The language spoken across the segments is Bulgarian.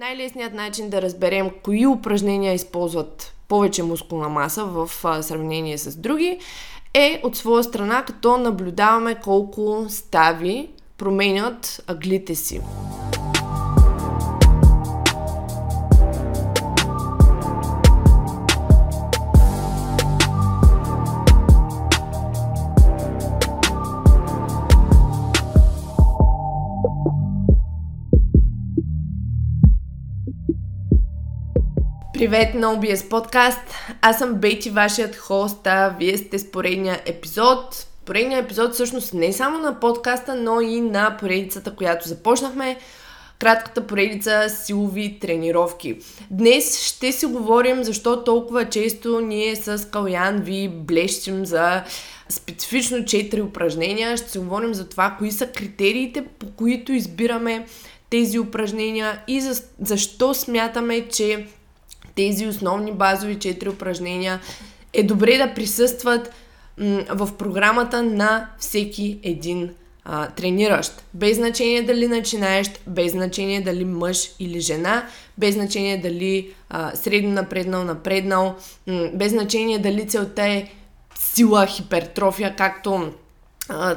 Най-лесният начин да разберем кои упражнения използват повече мускулна маса в сравнение с други е от своя страна, като наблюдаваме колко стави променят аглите си. Привет на OBS подкаст! Аз съм Бейти, вашият хост, а вие сте с поредния епизод. Поредния епизод всъщност не само на подкаста, но и на поредицата, която започнахме. Кратката поредица силови тренировки. Днес ще си говорим защо толкова често ние с Калян ви блещим за специфично 4 упражнения. Ще си говорим за това, кои са критериите, по които избираме тези упражнения и за, защо смятаме, че тези основни базови 4 упражнения е добре да присъстват м- в програмата на всеки един а, трениращ. Без значение дали начинаещ, без значение дали мъж или жена, без значение дали средно напреднал, напреднал, м- без значение дали целта е сила, хипертрофия, както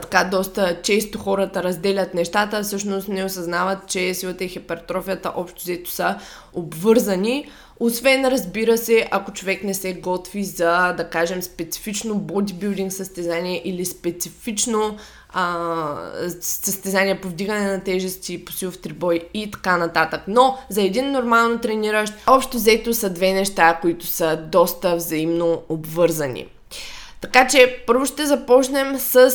така доста често хората разделят нещата, всъщност не осъзнават, че силата и хипертрофията общо взето са обвързани. Освен, разбира се, ако човек не се готви за, да кажем, специфично бодибилдинг състезание или специфично а, състезание по вдигане на тежести, по силов трибой и така нататък. Но за един нормално трениращ, общо взето са две неща, които са доста взаимно обвързани. Така че първо ще започнем с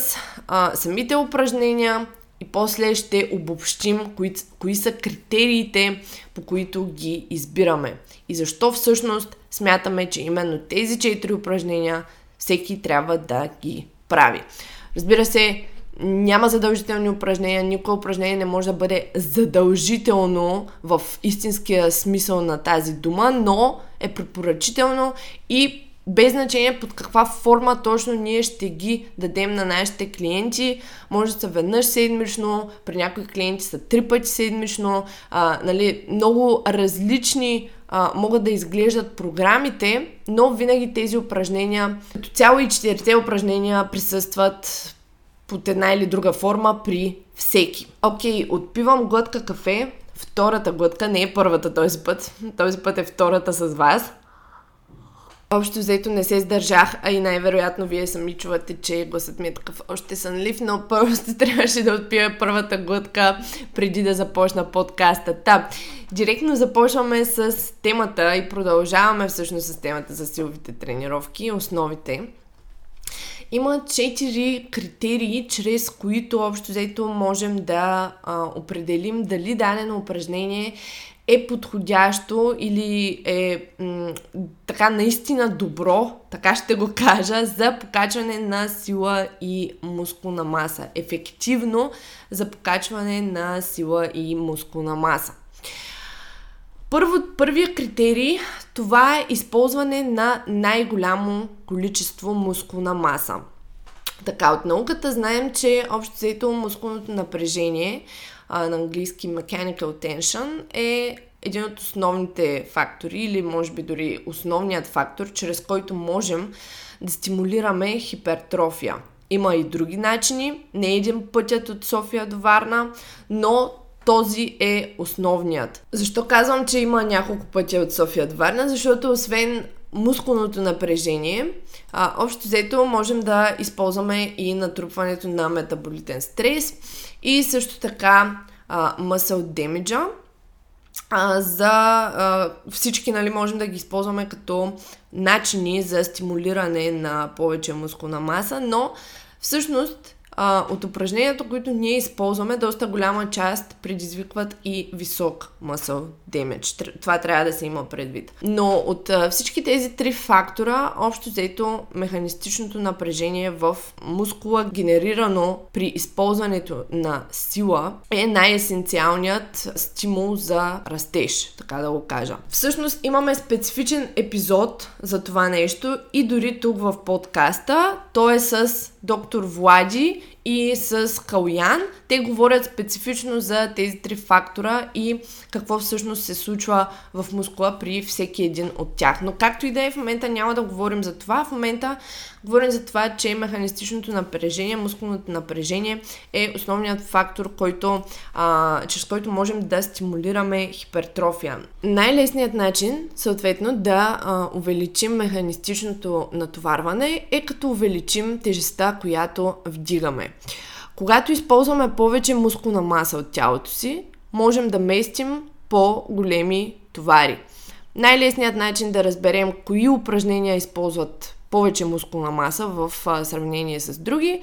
а, самите упражнения и после ще обобщим кои, кои са критериите, по които ги избираме. И защо всъщност смятаме, че именно тези четири упражнения всеки трябва да ги прави. Разбира се, няма задължителни упражнения, никое упражнение не може да бъде задължително в истинския смисъл на тази дума, но е препоръчително и без значение под каква форма точно ние ще ги дадем на нашите клиенти. Може да са веднъж седмично, при някои клиенти са три пъти седмично. А, нали, много различни а, могат да изглеждат програмите, но винаги тези упражнения, като цяло и четирите упражнения присъстват под една или друга форма при всеки. Окей, okay, отпивам глътка кафе, втората глътка, не е първата този път, този път е втората с вас. Общо взето не се сдържах, а и най-вероятно вие сами чувате, че гласът ми е такъв още сънлив, но просто трябваше да отпия първата глътка преди да започна подкаста. Та, директно започваме с темата и продължаваме всъщност с темата за силовите тренировки, основите. Има четири критерии, чрез които общо взето можем да а, определим дали дадено упражнение е подходящо или е м- така наистина добро, така ще го кажа, за покачване на сила и мускулна маса. Ефективно за покачване на сила и мускулна маса. Първо, първия критерий това е използване на най-голямо количество мускулна маса. Така, от науката знаем, че общо взето мускулното напрежение а, на английски mechanical tension, е един от основните фактори или може би дори основният фактор, чрез който можем да стимулираме хипертрофия. Има и други начини, не е един пътят от София до Варна, но този е основният. Защо казвам, че има няколко пъти от София до Варна? Защото освен мускулното напрежение, а, общо взето можем да използваме и натрупването на метаболитен стрес и също така а, muscle damage, а, за а, всички нали, можем да ги използваме като начини за стимулиране на повече мускулна маса, но всъщност а, от упражненията, които ние използваме, доста голяма част предизвикват и висок muscle damage. Това трябва да се има предвид. Но от а, всички тези три фактора, общо взето механистичното напрежение в мускула, генерирано при използването на сила, е най-есенциалният стимул за растеж, така да го кажа. Всъщност имаме специфичен епизод за това нещо и дори тук в подкаста. Той е с доктор Влади и с Калуян. Те говорят специфично за тези три фактора и какво всъщност се случва в мускула при всеки един от тях. Но както и да е, в момента няма да говорим за това. В момента говорим за това, че механистичното напрежение, мускулното напрежение е основният фактор, който, а, чрез който можем да стимулираме хипертрофия. Най-лесният начин, съответно, да а, увеличим механистичното натоварване е като увеличим тежестта, която вдигаме. Когато използваме повече мускулна маса от тялото си, можем да местим по-големи товари. Най-лесният начин да разберем кои упражнения използват повече мускулна маса в сравнение с други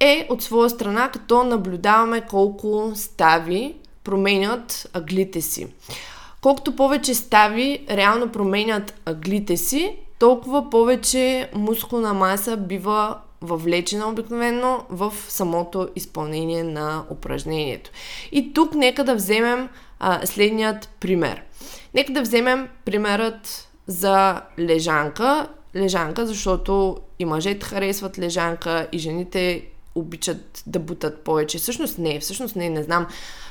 е от своя страна, като наблюдаваме колко стави променят аглите си. Колкото повече стави реално променят аглите си, толкова повече мускулна маса бива въвлечена обикновено в самото изпълнение на упражнението. И тук нека да вземем а, следният пример. Нека да вземем примерът за лежанка. Лежанка, защото и мъжете харесват лежанка, и жените обичат да бутат повече. Всъщност не, всъщност не, не знам.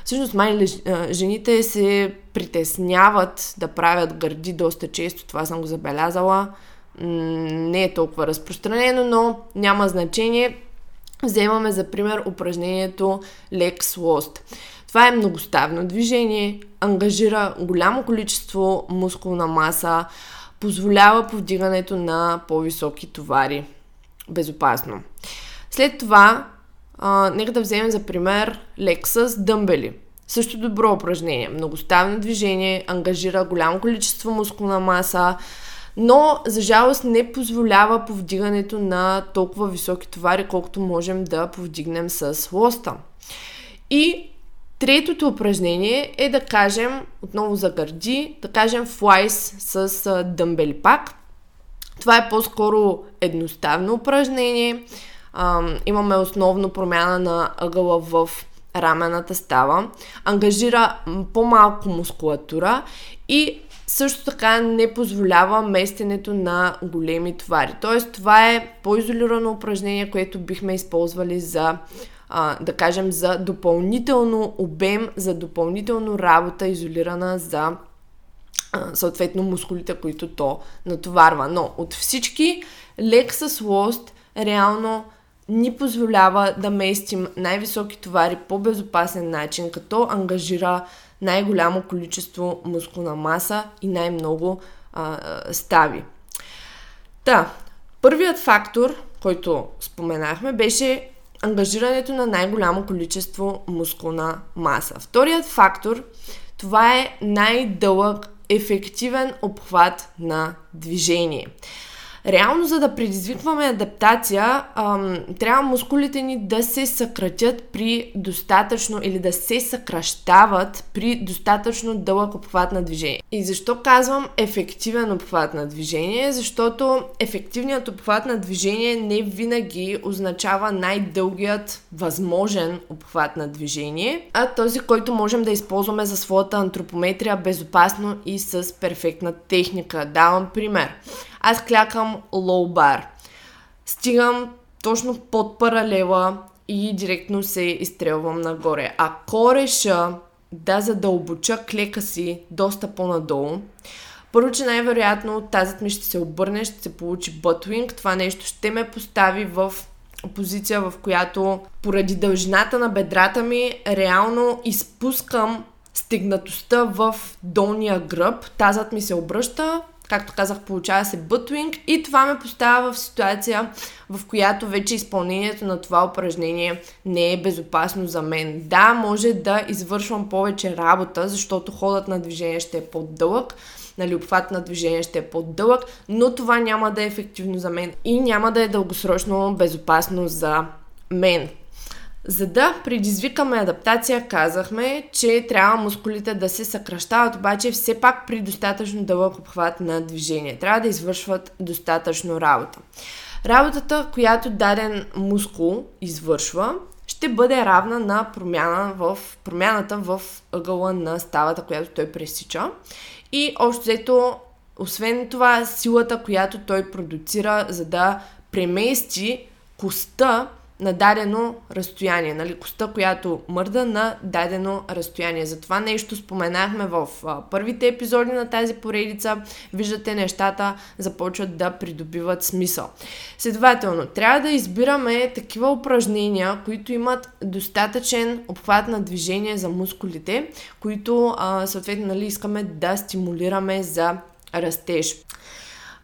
Всъщност май леж... жените се притесняват да правят гърди доста често, това съм го забелязала не е толкова разпространено, но няма значение. Вземаме за пример упражнението Lex Lost. Това е многоставно движение, ангажира голямо количество мускулна маса, позволява повдигането на по-високи товари безопасно. След това, нека да вземем за пример Lexus дъмбели. Също добро упражнение. Многоставно движение, ангажира голямо количество мускулна маса, но за жалост не позволява повдигането на толкова високи товари, колкото можем да повдигнем с лоста. И третото упражнение е да кажем, отново за гърди, да кажем флайс с дъмбели пак. Това е по-скоро едноставно упражнение. имаме основно промяна на ъгъла в рамената става, ангажира по-малко мускулатура и също така не позволява местенето на големи товари. Тоест, това е по-изолирано упражнение, което бихме използвали за, а, да кажем, за допълнително обем, за допълнително работа, изолирана за съответно мускулите, които то натоварва. Но от всички, лек с лост реално ни позволява да местим най-високи товари по безопасен начин, като ангажира най-голямо количество мускулна маса и най-много а, стави. Та, първият фактор, който споменахме, беше ангажирането на най-голямо количество мускулна маса. Вторият фактор, това е най-дълъг ефективен обхват на движение. Реално, за да предизвикваме адаптация, ам, трябва мускулите ни да се съкратят при достатъчно или да се съкръщават при достатъчно дълъг обхват на движение. И защо казвам ефективен обхват на движение? Защото ефективният обхват на движение не винаги означава най-дългият възможен обхват на движение, а този, който можем да използваме за своята антропометрия безопасно и с перфектна техника. Давам пример. Аз клякам лоу бар. Стигам точно под паралела и директно се изстрелвам нагоре. Ако реша да задълбоча клека си доста по-надолу, първо, че най-вероятно тазът ми ще се обърне, ще се получи бътвинг. Това нещо ще ме постави в позиция, в която поради дължината на бедрата ми реално изпускам стегнатостта в долния гръб. Тазът ми се обръща, както казах, получава се бътвинг и това ме поставя в ситуация, в която вече изпълнението на това упражнение не е безопасно за мен. Да, може да извършвам повече работа, защото ходът на движение ще е по-дълъг, нали, обхват на движение ще е по-дълъг, но това няма да е ефективно за мен и няма да е дългосрочно безопасно за мен. За да предизвикаме адаптация, казахме, че трябва мускулите да се съкръщават, обаче все пак при достатъчно дълъг обхват на движение. Трябва да извършват достатъчно работа. Работата, която даден мускул извършва, ще бъде равна на промяна в, промяната в ъгъла на ставата, която той пресича. И общо взето, освен това, силата, която той продуцира, за да премести коста на дадено разстояние, нали, коста, която мърда на дадено разстояние. За това нещо споменахме в а, първите епизоди на тази поредица. Виждате, нещата започват да придобиват смисъл. Следователно, трябва да избираме такива упражнения, които имат достатъчен обхват на движение за мускулите, които а, съответно нали, искаме да стимулираме за растеж.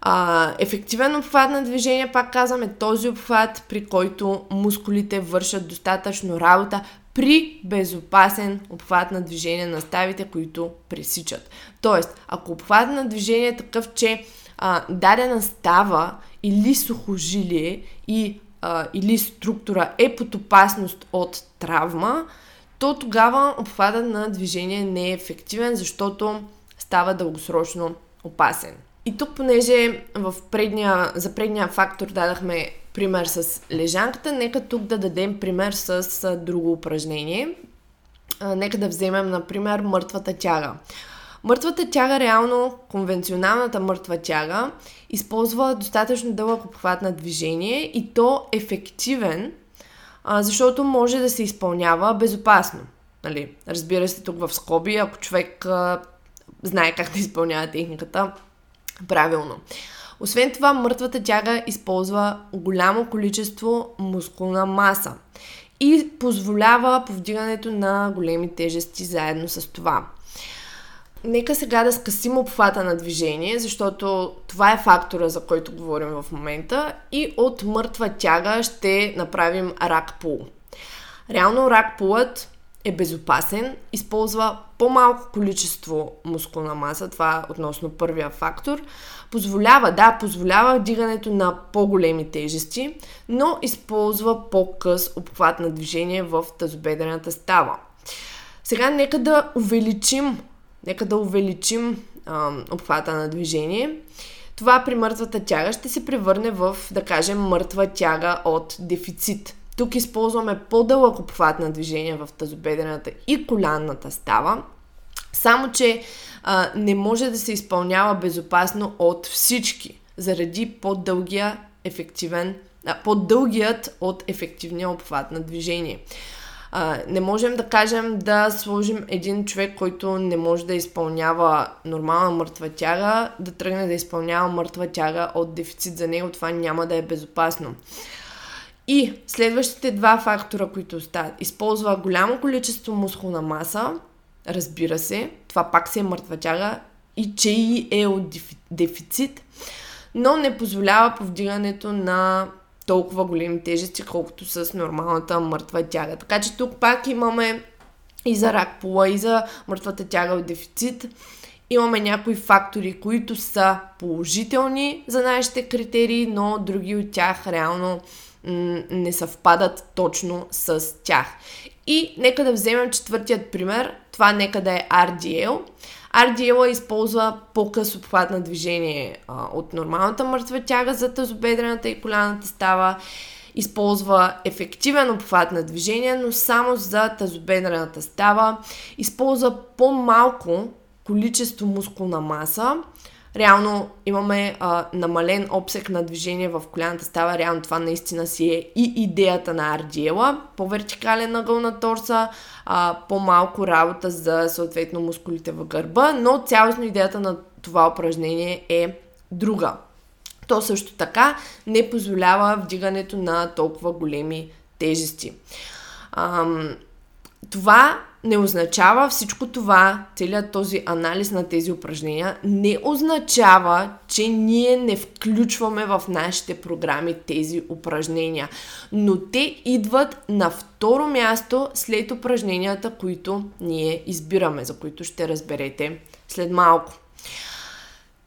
А, ефективен обхват на движение, пак казваме, този обхват, при който мускулите вършат достатъчно работа при безопасен обхват на движение на ставите, които пресичат. Тоест, ако обхват на движение е такъв, че а, дадена става или сухожилие и, а, или структура е под опасност от травма, то тогава обхватът на движение не е ефективен, защото става дългосрочно опасен. И тук, понеже в предния, за предния фактор дадахме пример с лежанката, нека тук да дадем пример с друго упражнение. Нека да вземем, например, мъртвата тяга. Мъртвата тяга, реално конвенционалната мъртва тяга, използва достатъчно дълъг обхват на движение и то ефективен, защото може да се изпълнява безопасно. Нали? Разбира се, тук в скоби, ако човек знае как да изпълнява техниката, правилно. Освен това, мъртвата тяга използва голямо количество мускулна маса и позволява повдигането на големи тежести заедно с това. Нека сега да скъсим обхвата на движение, защото това е фактора, за който говорим в момента и от мъртва тяга ще направим рак пул. Реално рак пулът е безопасен, използва по-малко количество мускулна маса, това е относно първия фактор, позволява, да, позволява вдигането на по-големи тежести, но използва по-къс обхват на движение в тазобедрената става. Сега нека да увеличим, нека да увеличим а, обхвата на движение. Това при мъртвата тяга ще се превърне в, да кажем, мъртва тяга от дефицит. Тук използваме по-дълъг обхват на движение в тазобедрената и колянната става, само че а, не може да се изпълнява безопасно от всички, заради по-дългия ефективен, а, по-дългият от ефективния обхват на движение. А, не можем да кажем да сложим един човек, който не може да изпълнява нормална мъртва тяга, да тръгне да изпълнява мъртва тяга от дефицит за него. Това няма да е безопасно. И следващите два фактора, които остават, използва голямо количество мускулна маса, разбира се, това пак се е мъртва тяга и че и е от дефицит, но не позволява повдигането на толкова големи тежести, колкото с нормалната мъртва тяга. Така че тук пак имаме и за рак пола, и за мъртвата тяга от дефицит. Имаме някои фактори, които са положителни за нашите критерии, но други от тях реално не съвпадат точно с тях. И нека да вземем четвъртият пример. Това нека да е RDL. RDL използва по-къс обхват на движение а, от нормалната мъртва тяга за тазобедрената и коляната става. Използва ефективен обхват на движение, но само за тазобедрената става. Използва по-малко количество мускулна маса реално имаме а, намален обсек на движение в коляната става. Реално това наистина си е и идеята на RDL, по-вертикален ъгъл на торса, а, по-малко работа за съответно мускулите в гърба, но цялостно идеята на това упражнение е друга. То също така не позволява вдигането на толкова големи тежести. Ам, това не означава всичко това, целият този анализ на тези упражнения, не означава, че ние не включваме в нашите програми тези упражнения. Но те идват на второ място след упражненията, които ние избираме, за които ще разберете след малко.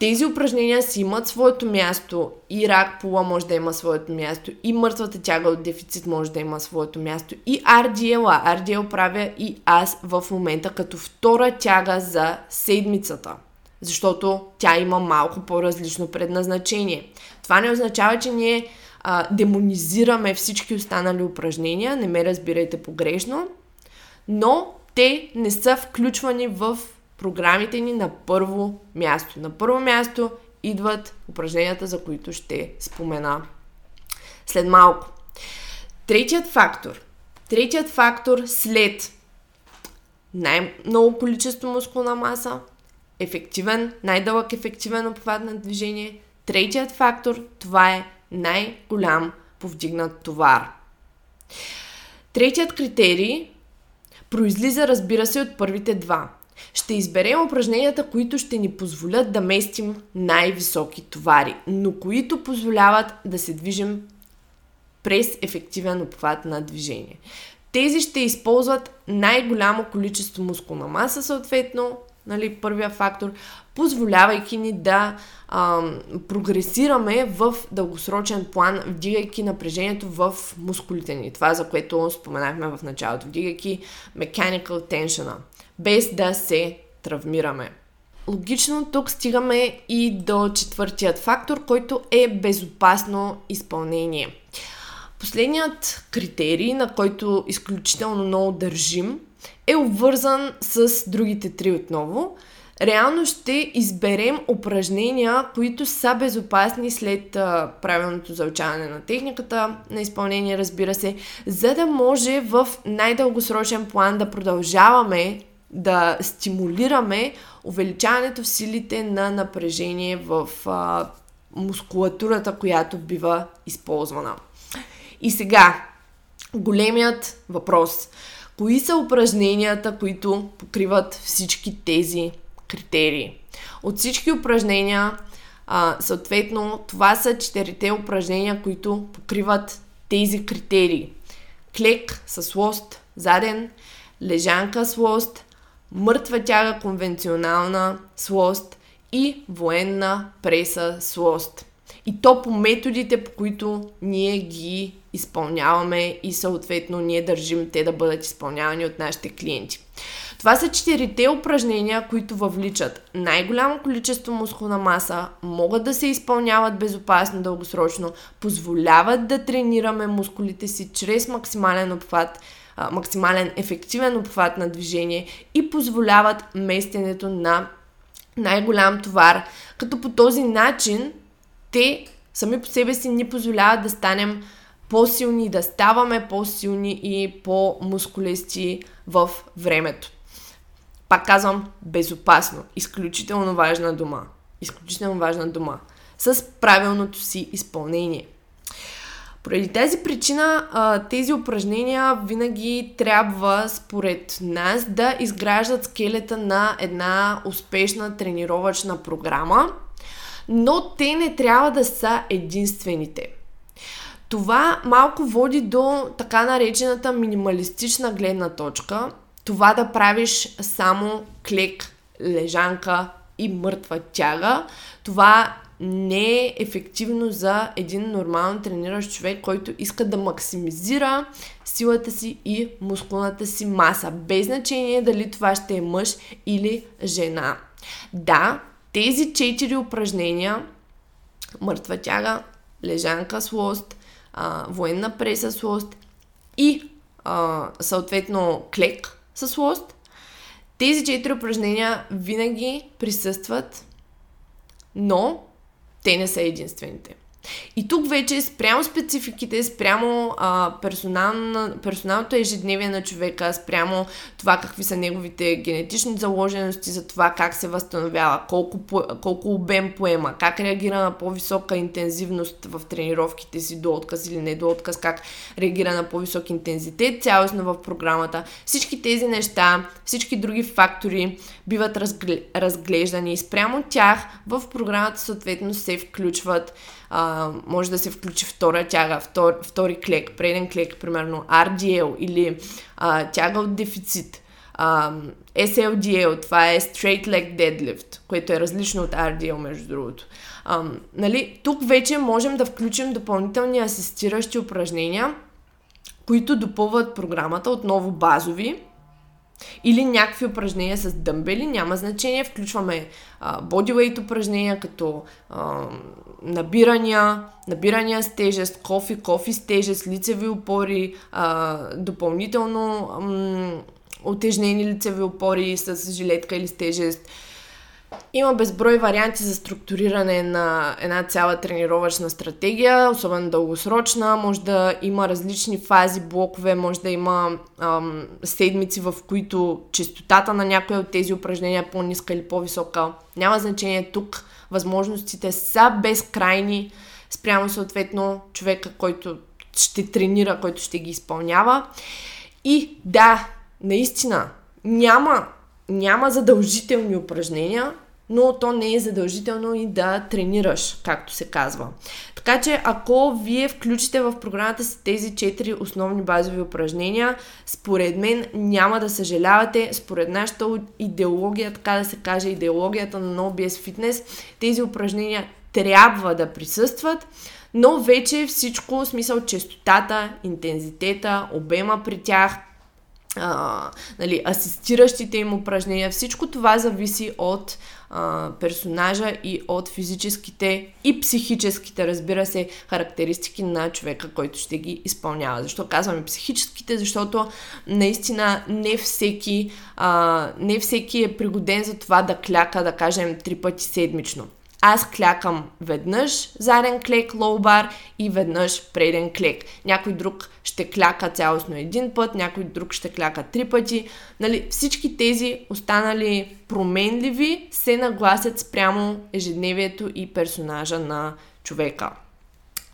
Тези упражнения си имат своето място и рак пола може да има своето място и мъртвата тяга от дефицит може да има своето място и RDL. RDL правя и аз в момента като втора тяга за седмицата, защото тя има малко по-различно предназначение. Това не означава, че ние а, демонизираме всички останали упражнения, не ме разбирайте погрешно, но те не са включвани в програмите ни на първо място. На първо място идват упражненията, за които ще спомена след малко. Третият фактор. Третият фактор след най-много количество мускулна маса, ефективен, най-дълъг ефективен обхват на движение. Третият фактор, това е най-голям повдигнат товар. Третият критерий произлиза, разбира се, от първите два. Ще изберем упражненията, които ще ни позволят да местим най-високи товари, но които позволяват да се движим през ефективен обхват на движение. Тези ще използват най-голямо количество мускулна маса, съответно, нали, първия фактор, позволявайки ни да а, прогресираме в дългосрочен план, вдигайки напрежението в мускулите ни. Това, за което споменахме в началото, вдигайки mechanical tension, без да се травмираме. Логично тук стигаме и до четвъртият фактор, който е безопасно изпълнение. Последният критерий, на който изключително много държим, е обвързан с другите три отново. Реално ще изберем упражнения, които са безопасни след а, правилното заучаване на техниката на изпълнение, разбира се, за да може в най-дългосрочен план да продължаваме да стимулираме увеличаването в силите на напрежение в а, мускулатурата, която бива използвана. И сега, големият въпрос. Кои са упражненията, които покриват всички тези критерии? От всички упражнения, а, съответно, това са четирите упражнения, които покриват тези критерии. Клек с лост заден, лежанка с лост, мъртва тяга конвенционална с лост и военна преса с лост. И то по методите, по които ние ги изпълняваме и съответно ние държим те да бъдат изпълнявани от нашите клиенти. Това са четирите упражнения, които въвличат най-голямо количество мускулна маса, могат да се изпълняват безопасно дългосрочно, позволяват да тренираме мускулите си чрез максимален обхват, максимален ефективен обхват на движение и позволяват местенето на най-голям товар, като по този начин те сами по себе си ни позволяват да станем по-силни, да ставаме по-силни и по-мускулести в времето. Пак казвам, безопасно. Изключително важна дума. Изключително важна дума. С правилното си изпълнение. Поради тази причина тези упражнения винаги трябва, според нас, да изграждат скелета на една успешна тренировъчна програма, но те не трябва да са единствените. Това малко води до така наречената минималистична гледна точка. Това да правиш само клек, лежанка и мъртва тяга. Това не е ефективно за един нормално трениращ човек, който иска да максимизира силата си и мускулната си маса, без значение дали това ще е мъж или жена. Да, тези четири упражнения мъртва тяга, лежанка с лост, а, военна преса с лост и а, съответно клек с лост, тези четири упражнения винаги присъстват, но те не са единствените. И тук вече спрямо спецификите, спрямо а, персонално, персоналното ежедневие на човека, спрямо това какви са неговите генетични заложености, за това как се възстановява, колко, колко обем поема, как реагира на по-висока интензивност в тренировките си до отказ или не до отказ, как реагира на по-висок интензитет цялостно в програмата. Всички тези неща, всички други фактори биват разглеждани и спрямо тях в програмата съответно се включват а, може да се включи втора тяга, втор, втори клек, преден клек, примерно RDL или а, тяга от дефицит. А, SLDL, това е Straight Leg Deadlift, което е различно от RDL, между другото. А, нали, тук вече можем да включим допълнителни асистиращи упражнения, които допълват програмата, отново базови, или някакви упражнения с дъмбели, няма значение. Включваме а, упражнения, като а, набирания, набирания с тежест, кофи, кофи с тежест, лицеви опори, а, допълнително м- отежнени лицеви опори с жилетка или с тежест. Има безброй варианти за структуриране на една цяла тренировъчна стратегия, особено дългосрочна. Може да има различни фази, блокове, може да има ам, седмици, в които частотата на някои от тези упражнения е по-ниска или по-висока. Няма значение тук. Възможностите са безкрайни спрямо съответно човека, който ще тренира, който ще ги изпълнява. И да, наистина, няма, няма задължителни упражнения, но то не е задължително и да тренираш, както се казва. Така че, ако вие включите в програмата си тези 4 основни базови упражнения, според мен няма да съжалявате. Според нашата идеология, така да се каже, идеологията на NoBS Fitness, тези упражнения трябва да присъстват, но вече всичко, смисъл честотата, интензитета, обема при тях, а, нали, асистиращите им упражнения, всичко това зависи от а, персонажа и от физическите и психическите, разбира се, характеристики на човека, който ще ги изпълнява. Защо казваме психическите? Защото наистина не всеки, а, не всеки е пригоден за това да кляка, да кажем, три пъти седмично. Аз клякам веднъж заден клек, лоу-бар и веднъж преден клек. Някой друг ще кляка цялостно един път, някой друг ще кляка три пъти. Нали, всички тези останали променливи се нагласят спрямо ежедневието и персонажа на човека.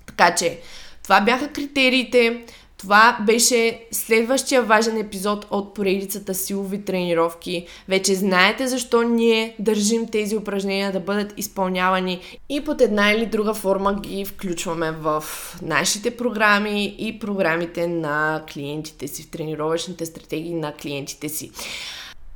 Така че, това бяха критериите. Това беше следващия важен епизод от поредицата силови тренировки. Вече знаете защо ние държим тези упражнения да бъдат изпълнявани и под една или друга форма ги включваме в нашите програми и програмите на клиентите си, в тренировъчните стратегии на клиентите си.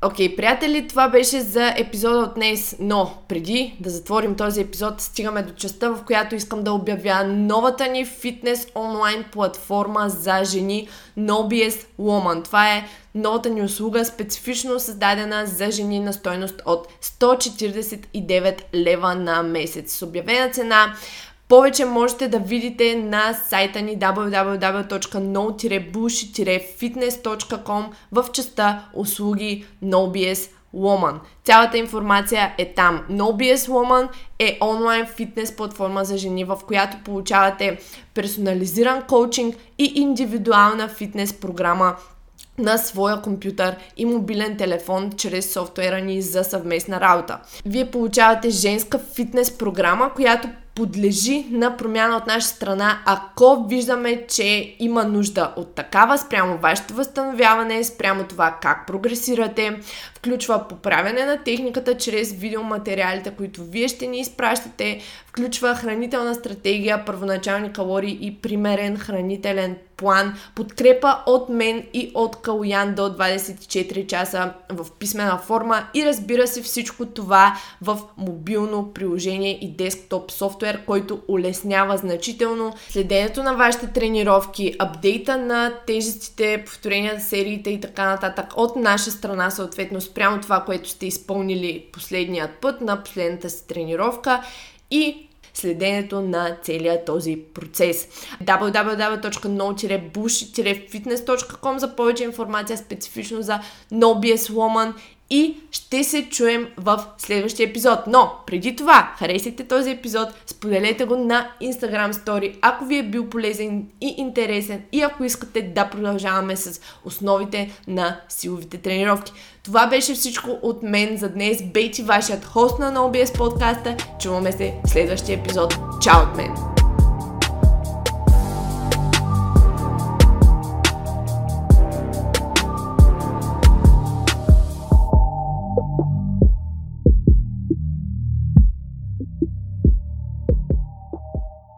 Окей, okay, приятели, това беше за епизода от днес, но преди да затворим този епизод, стигаме до частта, в която искам да обявя новата ни фитнес онлайн платформа за жени NoBS Woman. Това е новата ни услуга, специфично създадена за жени на стойност от 149 лева на месец. С обявена цена повече можете да видите на сайта ни www.no-bullshit-fitness.com в частта услуги NoBS Woman. Цялата информация е там. NoBS Woman е онлайн фитнес платформа за жени, в която получавате персонализиран коучинг и индивидуална фитнес програма на своя компютър и мобилен телефон чрез софтуера ни за съвместна работа. Вие получавате женска фитнес програма, която подлежи на промяна от наша страна, ако виждаме, че има нужда от такава спрямо вашето възстановяване, спрямо това как прогресирате, включва поправяне на техниката чрез видеоматериалите, които вие ще ни изпращате, включва хранителна стратегия, първоначални калории и примерен хранителен план, подкрепа от мен и от Калуян до 24 часа в писмена форма и разбира се всичко това в мобилно приложение и десктоп софтуер, който улеснява значително следението на вашите тренировки, апдейта на тежестите, повторения, сериите и така нататък от наша страна, съответно спрямо това, което сте изпълнили последният път на последната си тренировка и следенето на целия този процес. www.no-bush-fitness.com за повече информация специфично за NoBS Woman и ще се чуем в следващия епизод. Но преди това, харесайте този епизод, споделете го на Instagram Story, ако ви е бил полезен и интересен и ако искате да продължаваме с основите на силовите тренировки. Това беше всичко от мен за днес. Бейти вашият хост на NoBS подкаста. Чуваме се в следващия епизод. Чао от мен!